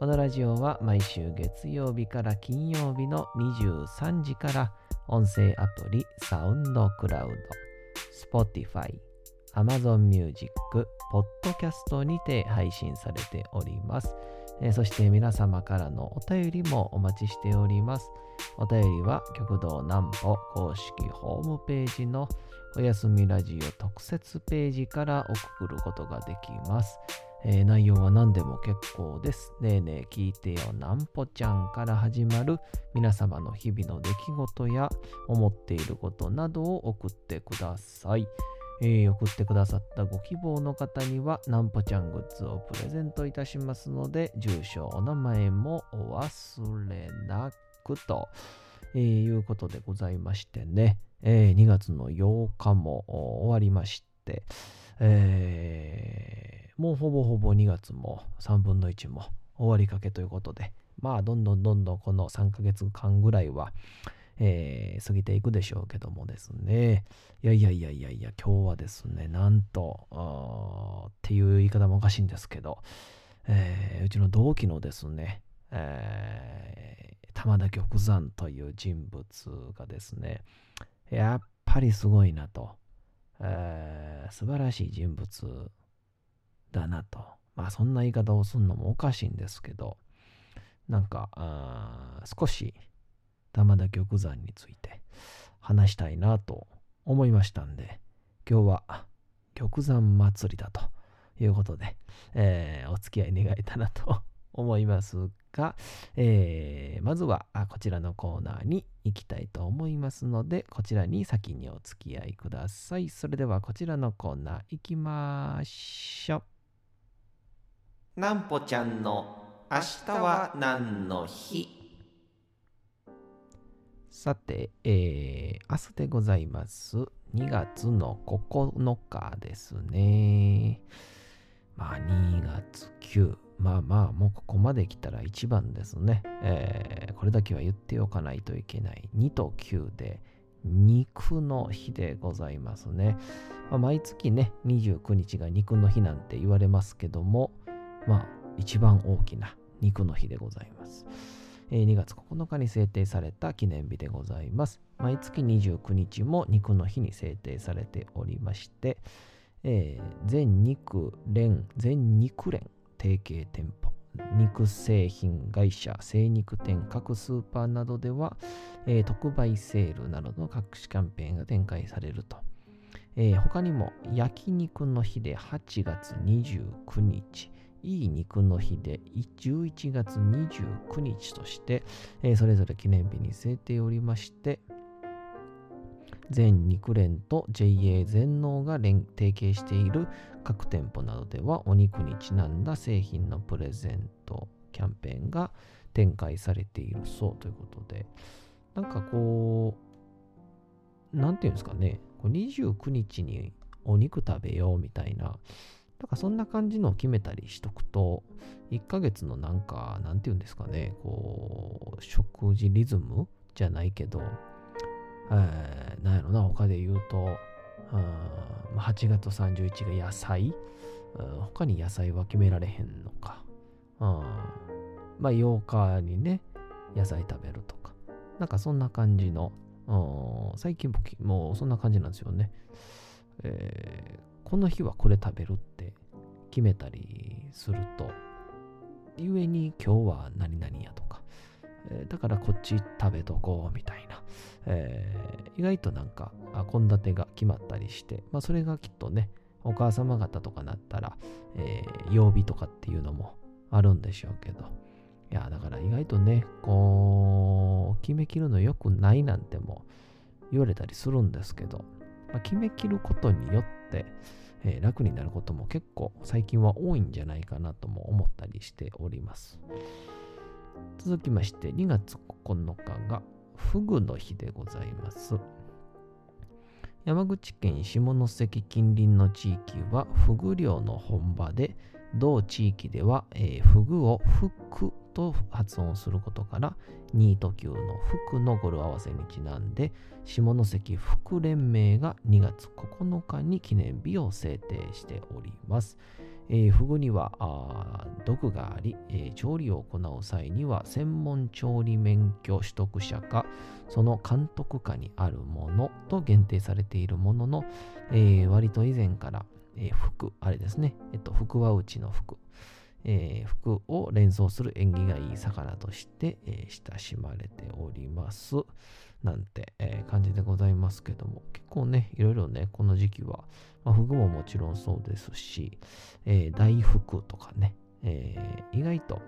このラジオは毎週月曜日から金曜日の23時から音声アプリサウンドクラウド、Spotify、Amazon Music、Podcast にて配信されております。えそして皆様からのお便りもお待ちしております。お便りは極道南歩公式ホームページのおやすみラジオ特設ページから送ることができます。えー内容は何でも結構です。ねえねえ聞いてよなんぽちゃんから始まる皆様の日々の出来事や思っていることなどを送ってください。えー送ってくださったご希望の方にはなんぽちゃんグッズをプレゼントいたしますので住所お名前もお忘れなくと、えーいうことでございましてね、えー2月の8日も終わりまして、えーもうほぼほぼ2月も3分の1も終わりかけということで、まあ、どんどんどんどんこの3ヶ月間ぐらいは、えー過ぎていくでしょうけどもですね、いやいやいやいやいや、今日はですね、なんと、っていう言い方もおかしいんですけど、えーうちの同期のですね、えー玉田玉山という人物がですね、やっぱりすごいなと、えー素晴らしい人物だなと。まあそんな言い方をするのもおかしいんですけど、なんか少し玉田玉山について話したいなと思いましたんで、今日は玉山祭りだということで、えーお付き合い願えたらと思いますが、えーまずはこちらのコーナーに行きたいと思いますので、こちらに先にお付き合いください。それではこちらのコーナー行きましょう。なんぽちゃんの明日は何の日？さて、えー明日でございます。2月の9日ですね。まあ、2月9。まあまあ、もうここまで来たら一番ですね。えーこれだけは言っておかないといけない。2と9で、肉の日でございますね。まあ、毎月ね、29日が肉の日なんて言われますけども、まあ、一番大きな肉の日でございます。2月9日に制定された記念日でございます。毎月29日も肉の日に制定されておりまして、えー全肉連、全肉連提携店舗、肉製品会社、精肉店、各スーパーなどでは、えー特売セールなどの各種キャンペーンが展開されると。えー他にも焼肉の日で8月29日、いい肉の日で11月29日として、えーそれぞれ記念日に制定おりまして、全肉連と JA 全農が連提携している各店舗などではお肉にちなんだ製品のプレゼントキャンペーンが展開されているそうということで、なんかこう、なんていうんですかね、29日にお肉食べようみたいな、なんかそんな感じのを決めたりしとくと、1ヶ月のなんか、なんていうんですかね、こう、食事リズムじゃないけど、えーなんやろな、他で言うと、うん8月31が野菜、うん他に野菜は決められへんのか。うんまあ8日にね、野菜食べるとか。なんかそんな感じの、うん最近僕もうそんな感じなんですよね。えーこの日はこれ食べるって決めたりすると、ゆえに今日は何々やとか、えーだからこっち食べとこうみたいな、えー意外となんか献立が決まったりして、まあ、それがきっとねお母様方とかなったら、えー曜日とかっていうのもあるんでしょうけどいやだから意外とねこう決めきるの良くないなんても言われたりするんですけど、まあ、決めきることによって、えー楽になることも結構最近は多いんじゃないかなとも思ったりしております。続きまして2月9日がフグの日でございます。山口県下関近隣の地域はフグ漁の本場で、同地域では、えー、フグをフクと発音することから、ニート級の福の語呂合わせにちなんで、下関福連盟が2月9日に記念日を制定しております。えー、フグには毒があり、えー、調理を行う際には専門調理免許取得者かその監督下にあるものと限定されているものの、えー、割と以前から、えー、服、あれですね、えっと、福は内の服、えー、服を連想する縁起がいい魚として、えー、親しまれております。なんて、えー、感じでございますけども、結構ね、いろいろね、この時期は、まあ、フグももちろんそうですし、えー、大福とかね、えー、意外と、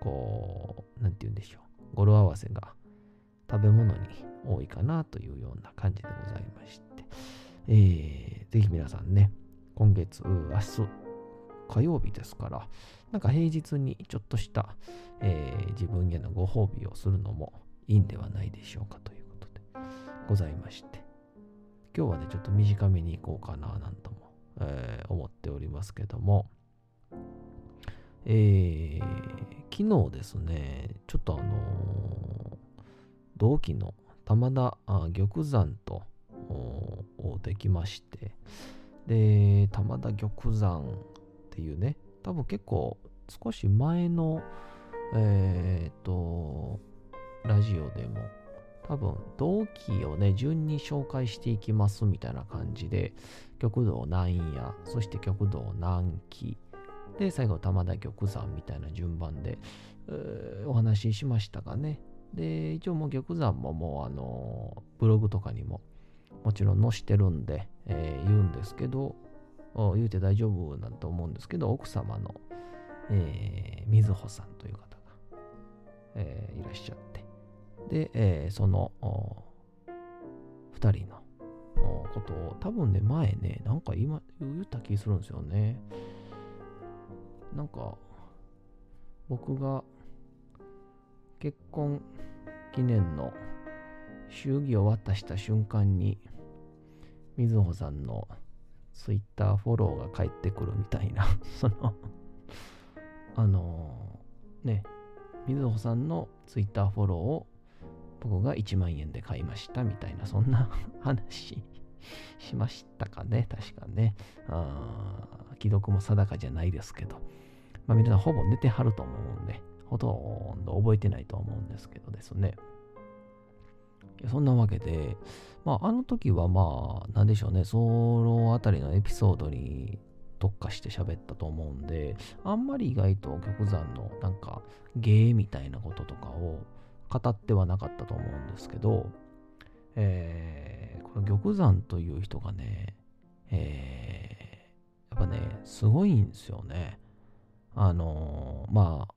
こう、なんて言うんでしょう、語呂合わせが食べ物に多いかなというような感じでございまして、えー、ぜひ皆さんね、今月、明日、火曜日ですから、なんか平日にちょっとした、えー、自分へのご褒美をするのもいいんではないでしょうかということでございまして、今日はね、ちょっと短めに行こうかななんとも、えー、思っておりますけども、えー、昨日ですね、ちょっとあのー、同期の玉田玉山と会できまして、で、玉田玉山っていうね、多分結構少し前の、えっ、と、ラジオでも多分同期をね順に紹介していきますみたいな感じで極道南夜そして極道南紀で最後玉田玉山みたいな順番で、えー、お話ししましたがね。で一応もう玉山ももうあのブログとかにももちろん載してるんで、えー、言うんですけど言うて大丈夫だと思うんですけど奥様の、えー、水穂さんという方が、えー、いらっしゃってで、えー、その2人のことを多分ね、前ね、なんか今言った気するんですよね。なんか、僕が結婚記念の祝儀を渡した瞬間に、みずほさんのツイッターフォローが返ってくるみたいな そのあのー、ね、みずほさんのツイッターフォローを僕が1万円で買いましたみたいな、そんな 話しましたかね、確かね。あ既読も定かじゃないですけど。まあ皆さんほぼ寝てはると思うんで、ほとんど覚えてないと思うんですけどですね。そんなわけで、まああの時はまあ、なんでしょうね、そのあたりのエピソードに特化して喋ったと思うんで、あんまり意外と玉山のなんか芸みたいなこととかを語ってはなかったと思うんですけど、えー、この玉山という人がね、えー、やっぱね、すごいんですよね。あのー、まあ、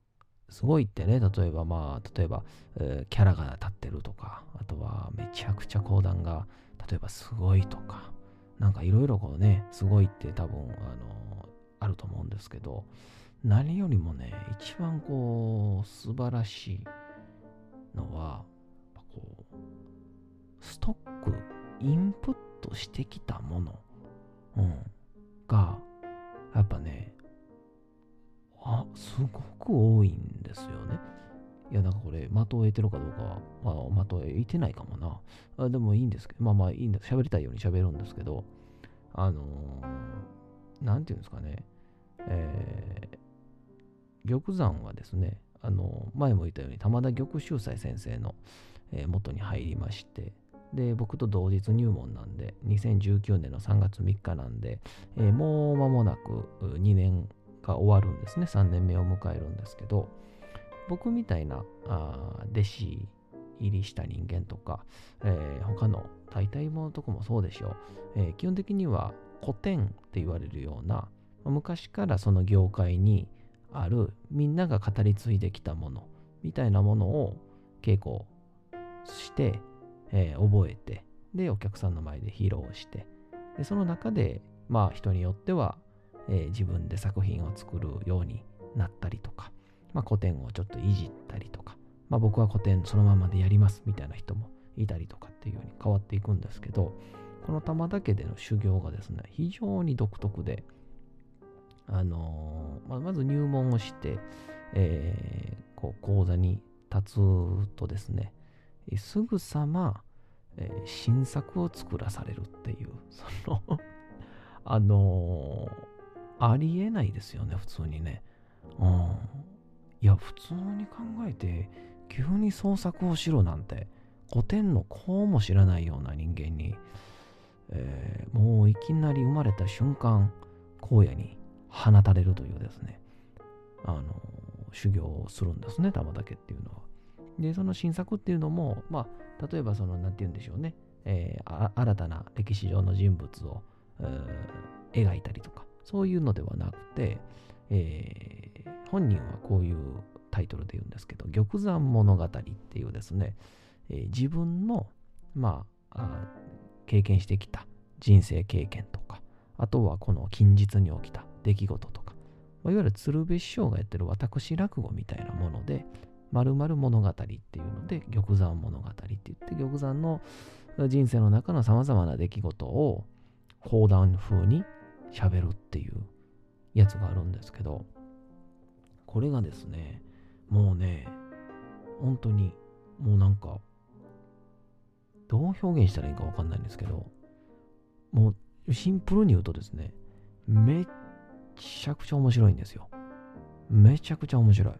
すごいってね、例えばまあ、例えば、えー、キャラが立ってるとか、あとはめちゃくちゃ講談が、例えばすごいとか、なんかいろいろこうね、すごいって多分、あのー、あると思うんですけど、何よりもね、一番こう、素晴らしいのは、こう、ストック、インプットしてきたもの、うん、が、やっぱね、あ、すごく多いんですよね。いや、なんかこれ、的を得てるかどうかは、まあ、的を得てないかもな。あでもいいんですけど、まあまあいいんです。喋りたいように喋るんですけど、あのー、なんていうんですかね、えー、玉山はですね、あの前も言ったように玉田玉秀斎先生の、えー、元に入りましてで僕と同日入門なんで2019年の3月3日なんで、えー、もう間もなく2年が終わるんですね。3年目を迎えるんですけど僕みたいなあ弟子入りした人間とか、えー、他の大体ものとこもそうでしょう、えー、基本的には古典って言われるような昔からその業界にあるみんなが語り継いできたものみたいなものを稽古して、えー、覚えてでお客さんの前で披露してでその中でまあ人によっては、えー、自分で作品を作るようになったりとか、まあ、古典をちょっといじったりとか、まあ、僕は古典そのままでやりますみたいな人もいたりとかっていうように変わっていくんですけど、この玉田家での修行がですね、非常に独特で、あのー、まあ、まず入門をして、えー、こう講座に立つとですね、すぐさま、えー、新作を作らされるっていう、その あの、ありえないですよね、普通にね。うん。いや、普通に考えて、急に創作をしろなんて、古典のこうも知らないような人間に、えー、もういきなり生まれた瞬間、荒野に放たれるというですね、あの、修行をするんですね、玉竹っていうのは。で、その新作っていうのも、まあ、例えばその、なんて言うんでしょうね、えー、新たな歴史上の人物を、えー、描いたりとか、そういうのではなくて、えー、本人はこういうタイトルで言うんですけど、玉山物語っていうですね、えー、自分の、まあ、経験してきた人生経験とか、あとはこの近日に起きた出来事とか、いわゆる鶴瓶師匠がやってる私落語みたいなもので、〇〇物語っていうので、玉山物語って言って、玉山の人生の中の様々な出来事を講談風に喋るっていうやつがあるんですけど、これがですね、もうね、本当に、もうなんか、どう表現したらいいかわかんないんですけど、もうシンプルに言うとですね、めっちゃくちゃ面白いんですよ。めちゃくちゃ面白い。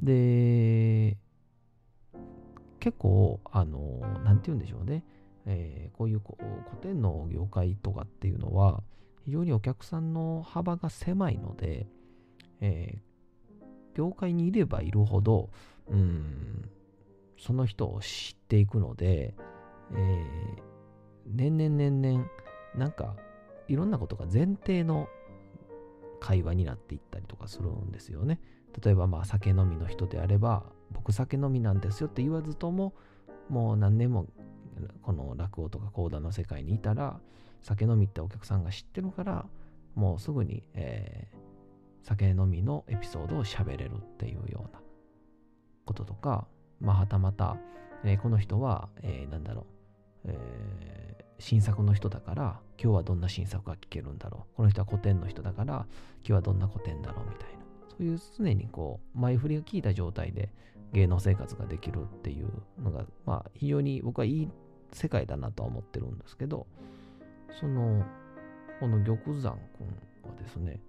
で、結構、あの、なんて言うんでしょうね。えー、こういう古典の業界とかっていうのは、非常にお客さんの幅が狭いので、えー、業界にいればいるほど、うん、その人を知っていくので、えー、年々年々、なんか、いろんなことが前提の会話になっていったりとかするんですよね。例えば、まあ、酒飲みの人であれば、僕酒飲みなんですよって言わずとも、もう何年もこの落語とか講談の世界にいたら、酒飲みってお客さんが知ってるから、もうすぐに、えー、酒飲みのエピソードを喋れるっていうようなこととか、まあ、はたまた、えー、この人は、えー、なんだろう、えー、新作の人だから、今日はどんな新作が聞けるんだろう。この人は古典の人だから、今日はどんな古典だろうみたいな。そういう常にこう、前振りが効いた状態で芸能生活ができるっていうのが、まあ、非常に僕はいい世界だなとは思ってるんですけど、その、この玉山くんはですね、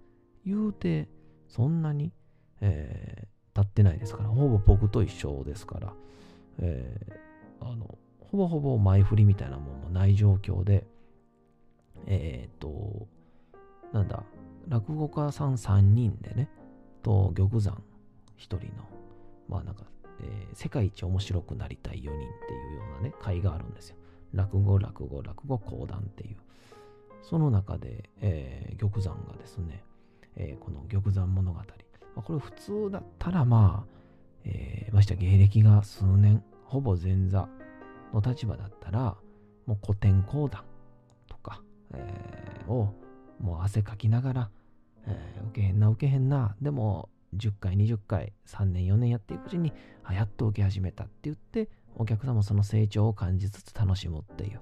言うて、そんなに、えー、経ってないですから、ほぼ僕と一緒ですから、えー、あの、ほぼほぼ前振りみたいなもんもない状況で、えっ、ー、と、なんだ、落語家さん3人でね、と玉山1人の、まあなんか、えー、世界一面白くなりたい4人っていうようなね、会があるんですよ。落語、落語、落語、講談っていう。その中で、えー、玉山がですね、えー、この玉山物語。まあ、これ普通だったらまあ、えー、まして芸歴が数年、ほぼ前座の立場だったら、もう古典講談とか、えー、をもう汗かきながら、えー、受けへんな、受けへんな、でも10回、20回、3年、4年やっていくうちに、あ、やっと受け始めたって言って、お客さんもその成長を感じつつ楽しむっていう。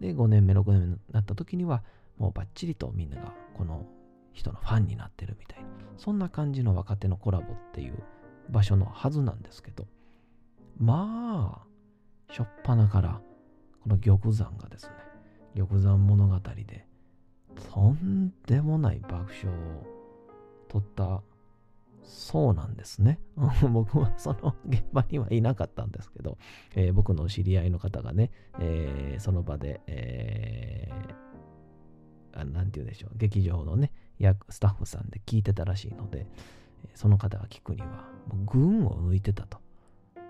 で、5年目、6年目になった時には、もうバッチリとみんながこの人のファンになってるみたいな、そんな感じの若手のコラボっていう場所のはずなんですけど、まあ、しょっぱなから、この玉山がですね、玉山物語で、とんでもない爆笑を取ったそうなんですね。僕はその現場にはいなかったんですけど、えー、僕の知り合いの方がね、えー、その場で、えー、なんて言うでしょう、劇場のね、スタッフさんで聞いてたらしいので、その方が聞くには、もう群を抜いてたと。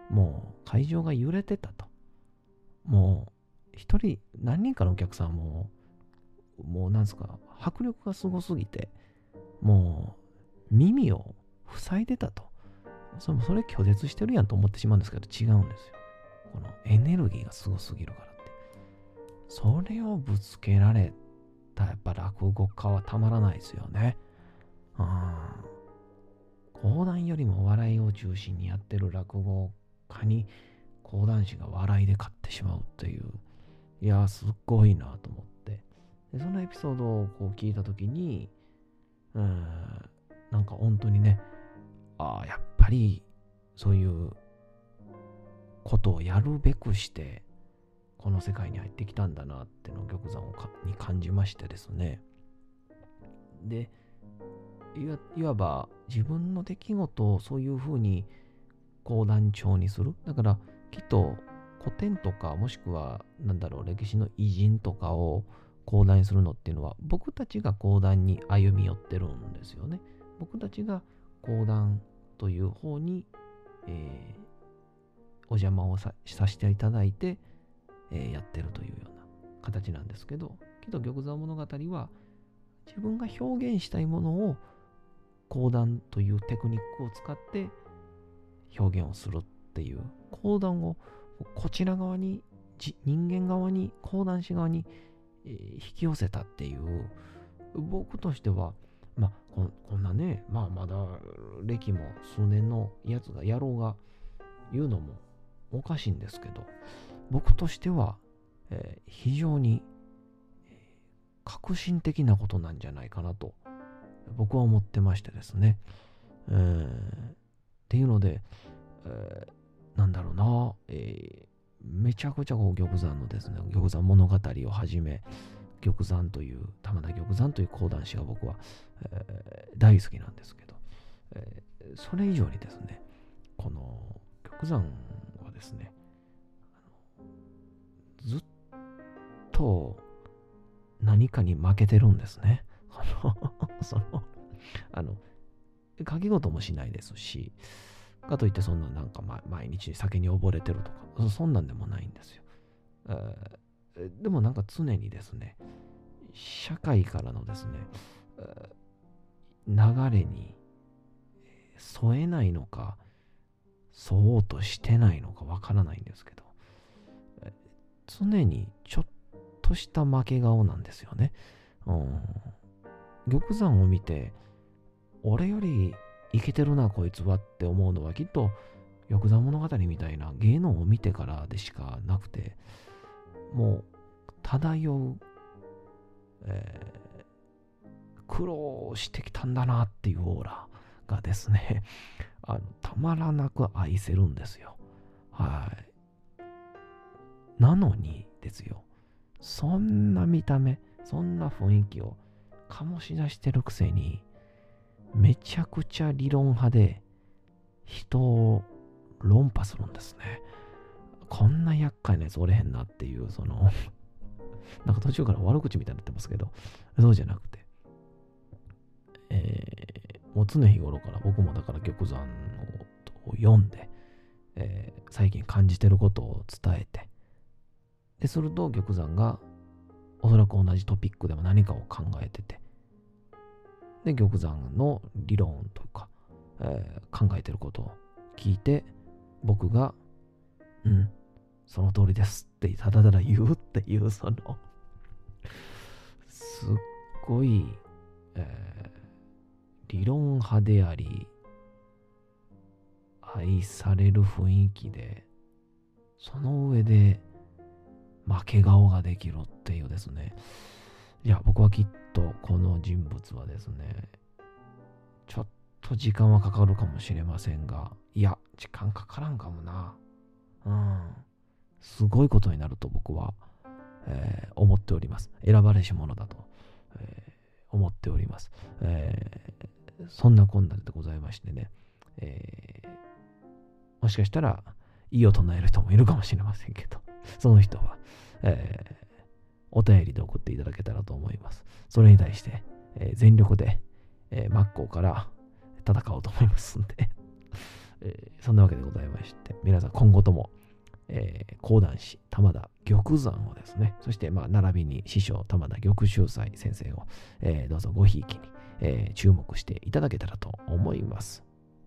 もう会場が揺れてたと。もう一人、何人かのお客さんも、もうなんですか、迫力がすごすぎて、もう耳を塞いでたと。それそれ拒絶してるやんと思ってしまうんですけど、違うんですよ。このエネルギーがすごすぎるからって。それをぶつけられたやっぱ落語家はたまらないですよね。うん。講談よりも笑いを中心にやってる落語家に、講談師が笑いで勝ってしまうっていう、いや、すっごいなと思って。でそのエピソードをこう聞いたときに、うん、なんか本当にね、ああ、やっぱりそういうことをやるべくして、この世界に入ってきたんだなっての玉山をに感じましてですね。で、いわば自分の出来事をそういうふうに講談帳にする。だからきっと古典とかもしくは何だろう歴史の偉人とかを講談にするのっていうのは僕たちが講談に歩み寄ってるんですよね。僕たちが講談という方に、えー、お邪魔をさせていただいて、えー、やってるというような形なんですけど、けど玉座物語は自分が表現したいものを講談というテクニックを使って表現をするっていう講談をこちら側に人間側に講談師側に、え、引き寄せたっていう僕としてはまあここんなねまあまだ歴も数年のやつが野郎が言うのもおかしいんですけど僕としては、えー、非常に革新的なことなんじゃないかなと僕は思ってましてですね。えー、っていうので、えー、なんだろうな、えー、めちゃくちゃこう玉山のですね、玉山物語をはじめ、玉山という、玉田玉山という講談師が僕は、えー、大好きなんですけど、えー、それ以上にですね、この玉山はですね、ずっと何かに負けてるんですね。その、あの、書き事もしないですし、かといってそんななんか毎日酒に溺れてるとか、そんなんでもないんですよ。でもなんか常にですね、社会からのですね、流れに添えないのか、沿おうとしてないのかわからないんですけど、常にちょっとした負け顔なんですよね。うん、玉山を見て、俺よりいけてるな、こいつはって思うのはきっと、玉山物語みたいな芸能を見てからでしかなくて、もう、漂う、えー、苦労してきたんだなっていうオーラがですね、あのたまらなく愛せるんですよ。はい。なのにですよ、そんな見た目、そんな雰囲気を醸し出してるくせに、めちゃくちゃ理論派で人を論破するんですね。こんな厄介なやつおれへんなっていう、その なんか途中から悪口みたいになってますけど、そうじゃなくて、えー、もう常日頃から僕もだから玉山を読んで、えー、最近感じてることを伝えて、で、すると玉山がおそらく同じトピックでも何かを考えてて、で、玉山の理論とか、えー、考えてることを聞いて、僕が、うん、その通りですってただただ言うっていう、そのすっごい、えー、理論派であり、愛される雰囲気で、その上で、負け顔ができるっていうですね。いや、僕はきっとこの人物はですね、ちょっと時間はかかるかもしれませんが、いや、時間かからんかもな。うん。すごいことになると僕は、えー、思っております。選ばれし者だと、えー、思っております、えー。そんなこんなでございましてね、えもしかしたら、異を唱える人もいるかもしれませんけど、その人は、え、お便りで送っていただけたらと思います。それに対して、え、全力で、え、真っ向から戦おうと思いますんでえー、そんなわけでございまして、皆さん今後とも、えー、講談師、玉田玉山をですね、そして、まあ、並びに師匠、玉田玉秀斎先生を、えー、どうぞごひいきに、えー、注目していただけたらと思います。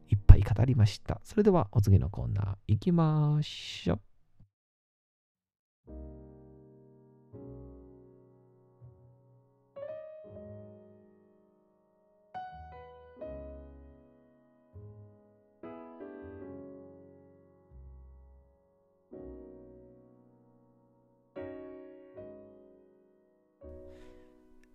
いっぱい語りました。それではお次のコーナーいきましょう。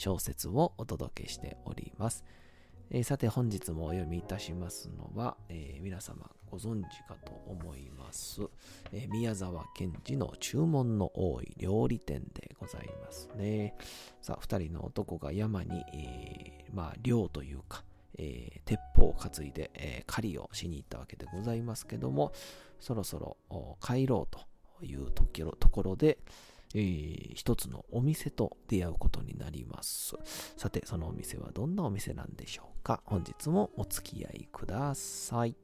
小説をお届けしております。えーさて本日もお読みいたしますのは、えー皆様ご存知かと思います、えー宮沢賢治の注文の多い料理店でございますね。さあ、二人の男が山に、えーまあ、漁というか、えー鉄砲を担いで、えー狩りをしに行ったわけでございますけども、そろそろ帰ろうというときろところで、えー一つのお店と出会うことになります。さて、そのお店はどんなお店なんでしょうか？本日もお付き合いください。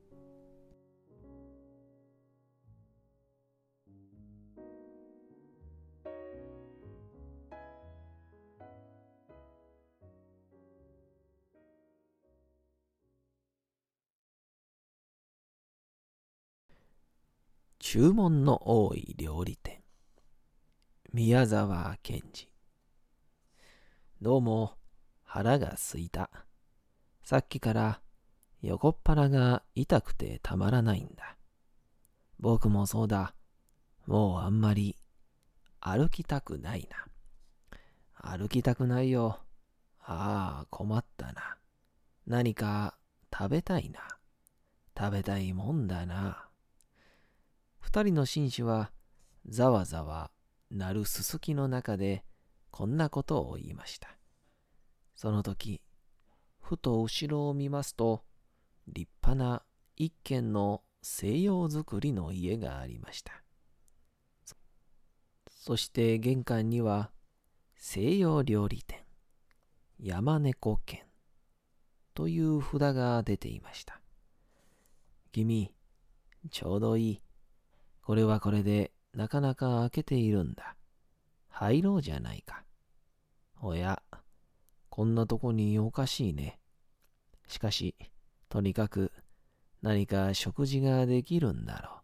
注文の多い料理店。宮沢賢治。どうも腹がすいた。さっきから横っ腹が痛くてたまらないんだ。僕もそうだ。もうあんまり歩きたくないな。歩きたくないよ。ああ、困ったな。何か食べたいな。食べたいもんだな。二人の紳士はざわざわ鳴るすすきの中でこんなことを言いました。その時、ふと後ろを見ますと、立派な一軒の西洋造りの家がありました。そして玄関には西洋料理店、山猫軒という札が出ていました。君、ちょうどいい。これはこれでなかなか開けているんだ。入ろうじゃないか。おや、こんなとこにおかしいね。しかし、とにかく何か食事ができるんだろ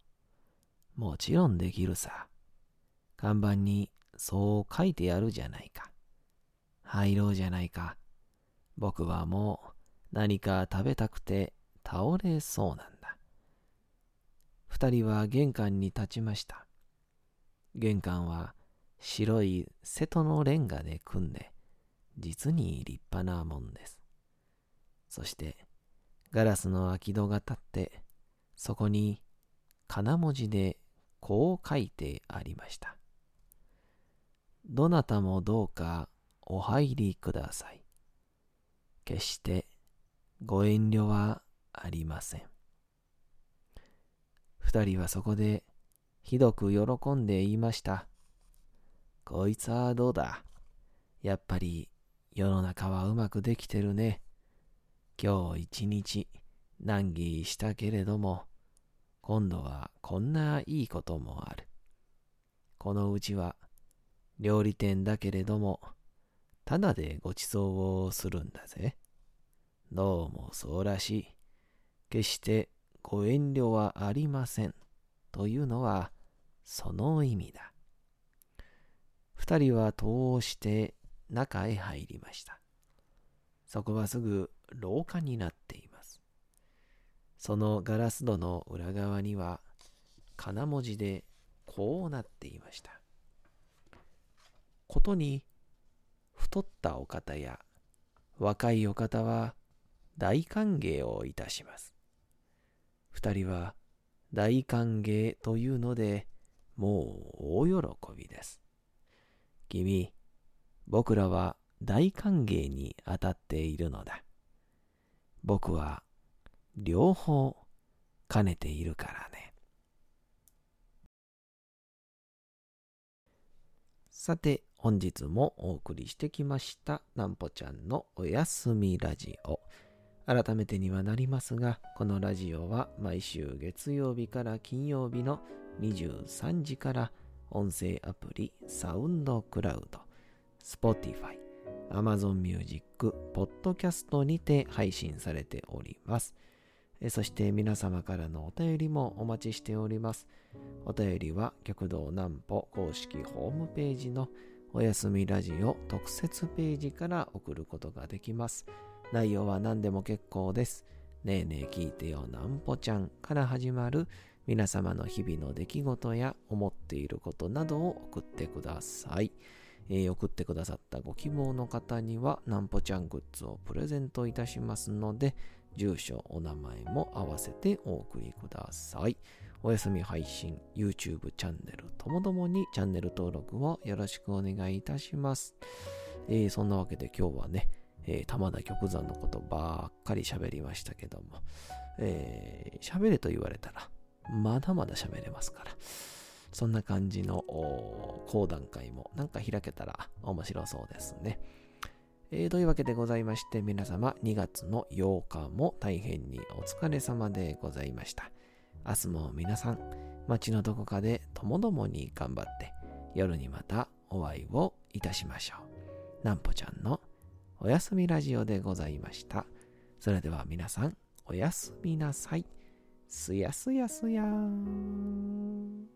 う。もちろんできるさ。看板にそう書いてあるじゃないか。入ろうじゃないか。僕はもう何か食べたくて倒れそうなんだ。二人は玄関に立ちました。玄関は白い瀬戸のレンガで組んで、実に立派なもんです。そして、ガラスの空き戸が立って、そこに金文字でこう書いてありました。どなたもどうかお入りください。決してご遠慮はありません。二人はそこでひどく喜んで言いました。こいつはどうだ？やっぱり世の中はうまくできてるね。今日一日難儀したけれども、今度はこんないいこともある。このうちは料理店だけれども、ただでご馳走をするんだぜ。どうもそうらしい。決してご遠慮はありません。というのは、その意味だ。二人は戸をして中へ入りました。そこはすぐ廊下になっています。そのガラス戸の裏側には、金文字でこうなっていました。ことに、太ったお方や若いお方は大歓迎をいたします。二人は大歓迎というので、もう大喜びです。君、僕らは大歓迎に当たっているのだ。僕は両方兼ねているからね。さて、本日もお送りしてきました、なんぽちゃんのおやすみラジオ。改めてにはなりますが、このラジオは毎週月曜日から金曜日の23時から音声アプリサウンドクラウド、Spotify、Amazon Music、Podcast にて配信されております。そして皆様からのお便りもお待ちしております。お便りは極道南歩公式ホームページのおやすみラジオ特設ページから送ることができます。内容は何でも結構です。ねえねえ聞いてよなんぽちゃんから始まる皆様の日々の出来事や思っていることなどを送ってください。えー、送ってくださったご希望の方にはなんぽちゃんグッズをプレゼントいたしますので、住所、お名前も合わせてお送りください。お休み配信、YouTube チャンネルともどもにチャンネル登録をよろしくお願いいたします。えー、そんなわけで今日はね、えー、玉田玉山のことばっかり喋りましたけども、えー、喋れと言われたら、まだまだ喋れますから、そんな感じの講談会もなんか開けたら面白そうですね。えー、というわけでございまして、皆様2月の8日も大変にお疲れ様でございました。明日も皆さん、街のどこかでともどもに頑張って、夜にまたお会いをいたしましょう。なんぽちゃんのおやすみラジオでございました。それでは皆さん、おやすみなさい。すやすやすやーん。